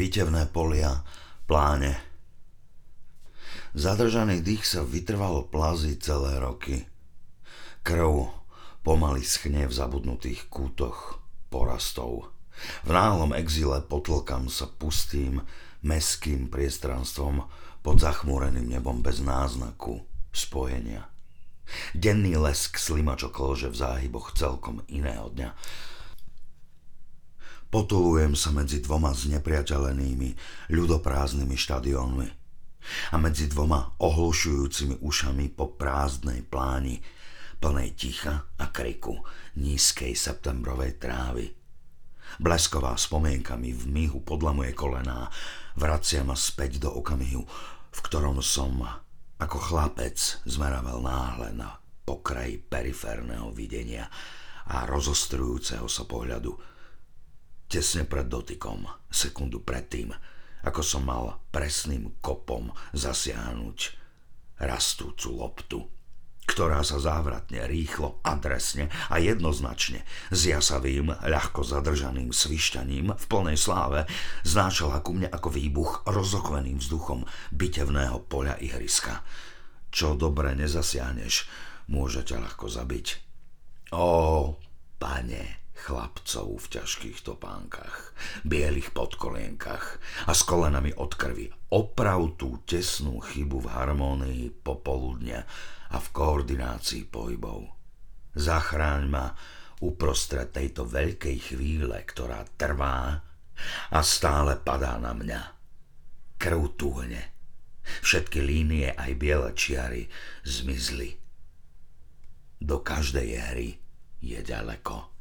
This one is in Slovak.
bitevné polia, pláne. Zadržaný dých sa vytrvalo plazí celé roky. Krv pomaly schne v zabudnutých kútoch porastov. V náhlom exíle potlkam sa pustým, meským priestranstvom pod zachmúreným nebom bez náznaku spojenia. Denný lesk slimačo klže v záhyboch celkom iného dňa. Potulujem sa medzi dvoma znepriateľenými, ľudoprázdnymi štadiónmi a medzi dvoma ohlušujúcimi ušami po prázdnej pláni, plnej ticha a kriku nízkej septembrovej trávy. Blesková spomienka mi v myhu podlamuje kolená, vracia ma späť do okamihu, v ktorom som ako chlapec zmeravel náhle na pokraji periférneho videnia a rozostrujúceho sa pohľadu tesne pred dotykom, sekundu predtým, ako som mal presným kopom zasiahnuť rastúcu loptu, ktorá sa závratne, rýchlo, adresne a jednoznačne s jasavým, ľahko zadržaným svišťaním v plnej sláve znášala ku mne ako výbuch rozokveným vzduchom bitevného poľa ihriska. Čo dobre nezasiahneš, môže ťa ľahko zabiť. Ó, pane, chlapcov v ťažkých topánkach, bielých podkolienkach a s kolenami od krvi. Oprav tú tesnú chybu v harmónii popoludne a v koordinácii pohybov. Zachráň ma uprostred tejto veľkej chvíle, ktorá trvá a stále padá na mňa. Krv tuhne. Všetky línie aj biele čiary zmizli. Do každej hry je ďaleko.